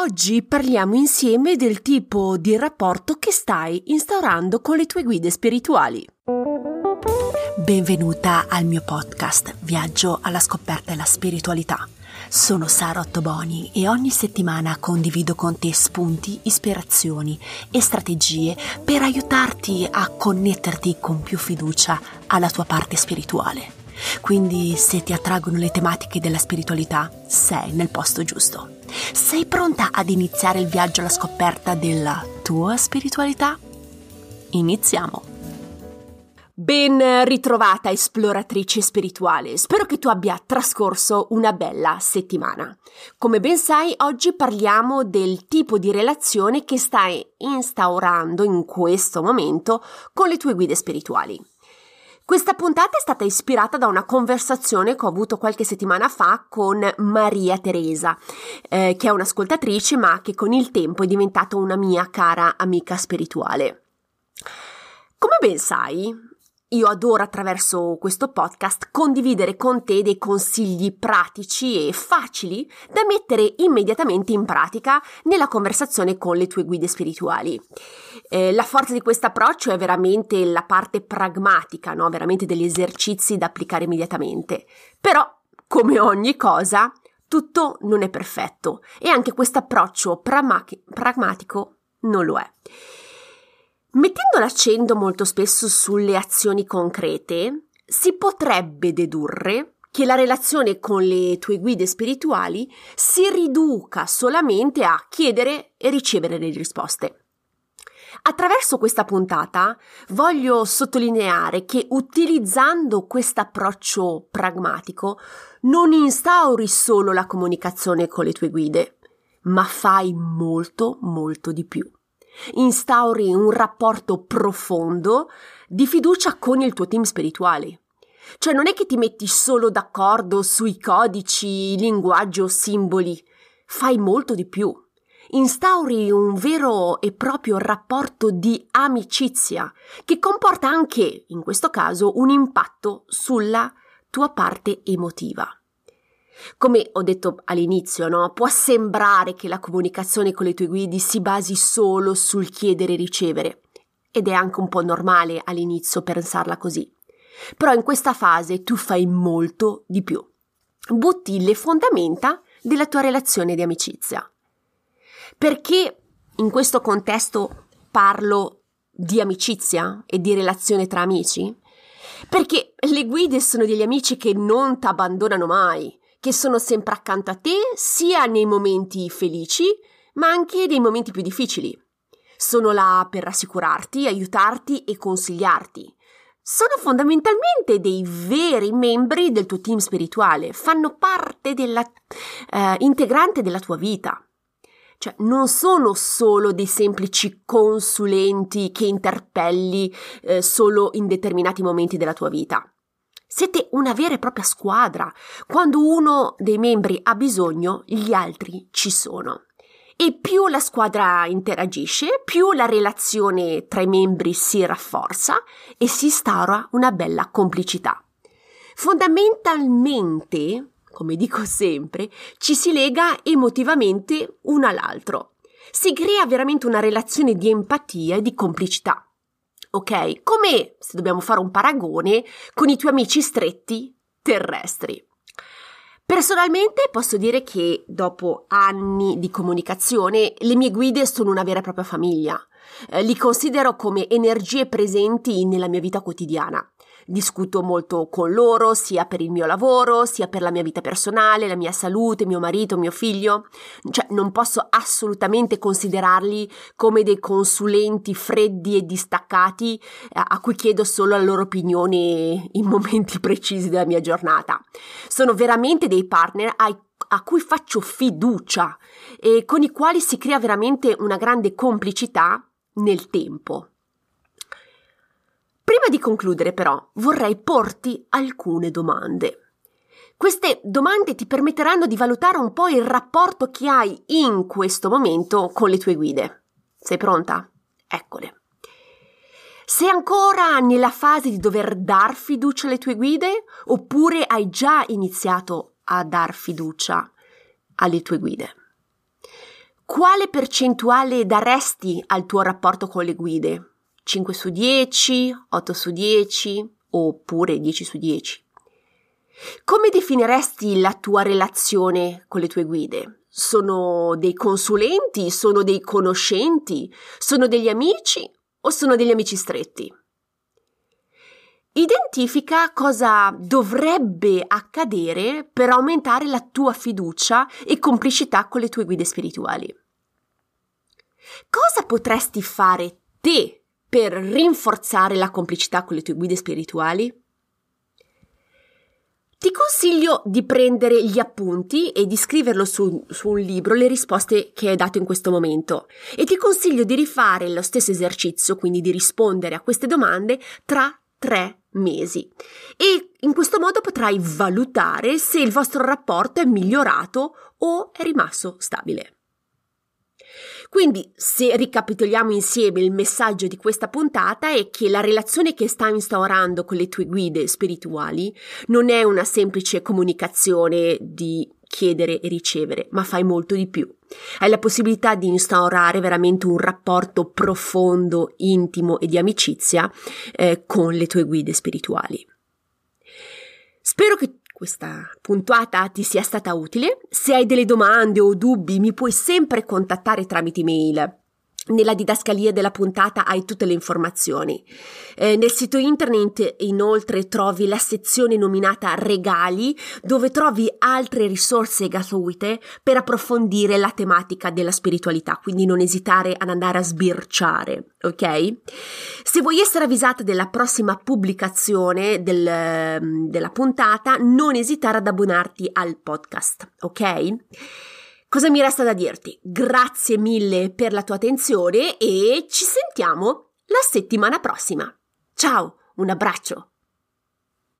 Oggi parliamo insieme del tipo di rapporto che stai instaurando con le tue guide spirituali. Benvenuta al mio podcast Viaggio alla scoperta della spiritualità. Sono Sara Ottoboni e ogni settimana condivido con te spunti, ispirazioni e strategie per aiutarti a connetterti con più fiducia alla tua parte spirituale. Quindi se ti attraggono le tematiche della spiritualità, sei nel posto giusto. Sei pronta ad iniziare il viaggio alla scoperta della tua spiritualità? Iniziamo! Ben ritrovata esploratrice spirituale, spero che tu abbia trascorso una bella settimana. Come ben sai, oggi parliamo del tipo di relazione che stai instaurando in questo momento con le tue guide spirituali. Questa puntata è stata ispirata da una conversazione che ho avuto qualche settimana fa con Maria Teresa, eh, che è un'ascoltatrice ma che con il tempo è diventata una mia cara amica spirituale. Come ben sai, io adoro attraverso questo podcast condividere con te dei consigli pratici e facili da mettere immediatamente in pratica nella conversazione con le tue guide spirituali. Eh, la forza di questo approccio è veramente la parte pragmatica, no? veramente degli esercizi da applicare immediatamente. Però, come ogni cosa, tutto non è perfetto e anche questo approccio pragmatico non lo è. Mettendo l'accento molto spesso sulle azioni concrete, si potrebbe dedurre che la relazione con le tue guide spirituali si riduca solamente a chiedere e ricevere le risposte. Attraverso questa puntata voglio sottolineare che utilizzando questo approccio pragmatico non instauri solo la comunicazione con le tue guide, ma fai molto molto di più instauri un rapporto profondo di fiducia con il tuo team spirituale. Cioè non è che ti metti solo d'accordo sui codici, linguaggio, simboli, fai molto di più. Instauri un vero e proprio rapporto di amicizia che comporta anche, in questo caso, un impatto sulla tua parte emotiva. Come ho detto all'inizio, no? Può sembrare che la comunicazione con le tue guidi si basi solo sul chiedere e ricevere. Ed è anche un po' normale all'inizio pensarla così. Però in questa fase tu fai molto di più. Butti le fondamenta della tua relazione di amicizia. Perché in questo contesto parlo di amicizia e di relazione tra amici? Perché le guide sono degli amici che non ti abbandonano mai, che sono sempre accanto a te sia nei momenti felici, ma anche nei momenti più difficili. Sono là per rassicurarti, aiutarti e consigliarti. Sono fondamentalmente dei veri membri del tuo team spirituale, fanno parte della eh, integrante della tua vita. Cioè, non sono solo dei semplici consulenti che interpelli eh, solo in determinati momenti della tua vita. Siete una vera e propria squadra. Quando uno dei membri ha bisogno, gli altri ci sono. E più la squadra interagisce, più la relazione tra i membri si rafforza e si instaura una bella complicità. Fondamentalmente, come dico sempre, ci si lega emotivamente uno all'altro. Si crea veramente una relazione di empatia e di complicità ok? Come se dobbiamo fare un paragone con i tuoi amici stretti terrestri. Personalmente posso dire che dopo anni di comunicazione le mie guide sono una vera e propria famiglia. Eh, li considero come energie presenti nella mia vita quotidiana discuto molto con loro, sia per il mio lavoro, sia per la mia vita personale, la mia salute, mio marito, mio figlio. Cioè, non posso assolutamente considerarli come dei consulenti freddi e distaccati a, cui chiedo solo la loro opinione in momenti precisi della mia giornata. Sono veramente dei partner ai a cui faccio fiducia e con i quali si crea veramente una grande complicità nel tempo. Prima di concludere però vorrei porti alcune domande. Queste domande ti permetteranno di valutare un po' il rapporto che hai in questo momento con le tue guide. Sei pronta? Eccole. Sei ancora nella fase di dover dar fiducia alle tue guide oppure hai già iniziato a dar fiducia alle tue guide? quale percentuale daresti al tuo rapporto con le guide? 5 su 10, 8 su 10 oppure 10 su 10? Come definiresti la tua relazione con le tue guide? Sono dei consulenti? Sono dei conoscenti? Sono degli amici o sono degli amici stretti? Identifica cosa dovrebbe accadere per aumentare la tua fiducia e complicità con le tue guide spirituali. Cosa potresti fare te per rinforzare la complicità con le tue guide spirituali? Ti consiglio di prendere gli appunti e di scriverlo su, su, un libro le risposte che hai dato in questo momento e ti consiglio di rifare lo stesso esercizio, quindi di rispondere a queste domande tra tre mesi e in questo modo potrai valutare se il vostro rapporto è migliorato o è rimasto stabile. Quindi, se ricapitoliamo insieme il messaggio di questa puntata è che la relazione che stai instaurando con le tue guide spirituali non è una semplice comunicazione di chiedere e ricevere, ma fai molto di più. Hai la possibilità di instaurare veramente un rapporto profondo, intimo e di amicizia eh, con le tue guide spirituali. Spero che questa puntata ti sia stata utile. Se hai delle domande o dubbi mi puoi sempre contattare tramite mail nella didascalia della puntata hai tutte le informazioni. Eh, nel sito internet inoltre trovi la sezione nominata regali dove trovi altre risorse gratuite per approfondire la tematica della spiritualità, quindi non esitare ad andare a sbirciare, ok? Se vuoi essere avvisata della prossima pubblicazione del, della puntata, non esitare ad abbonarti al podcast, ok? Cosa mi resta da dirti? Grazie mille per la tua attenzione e ci sentiamo la settimana prossima. Ciao, un abbraccio!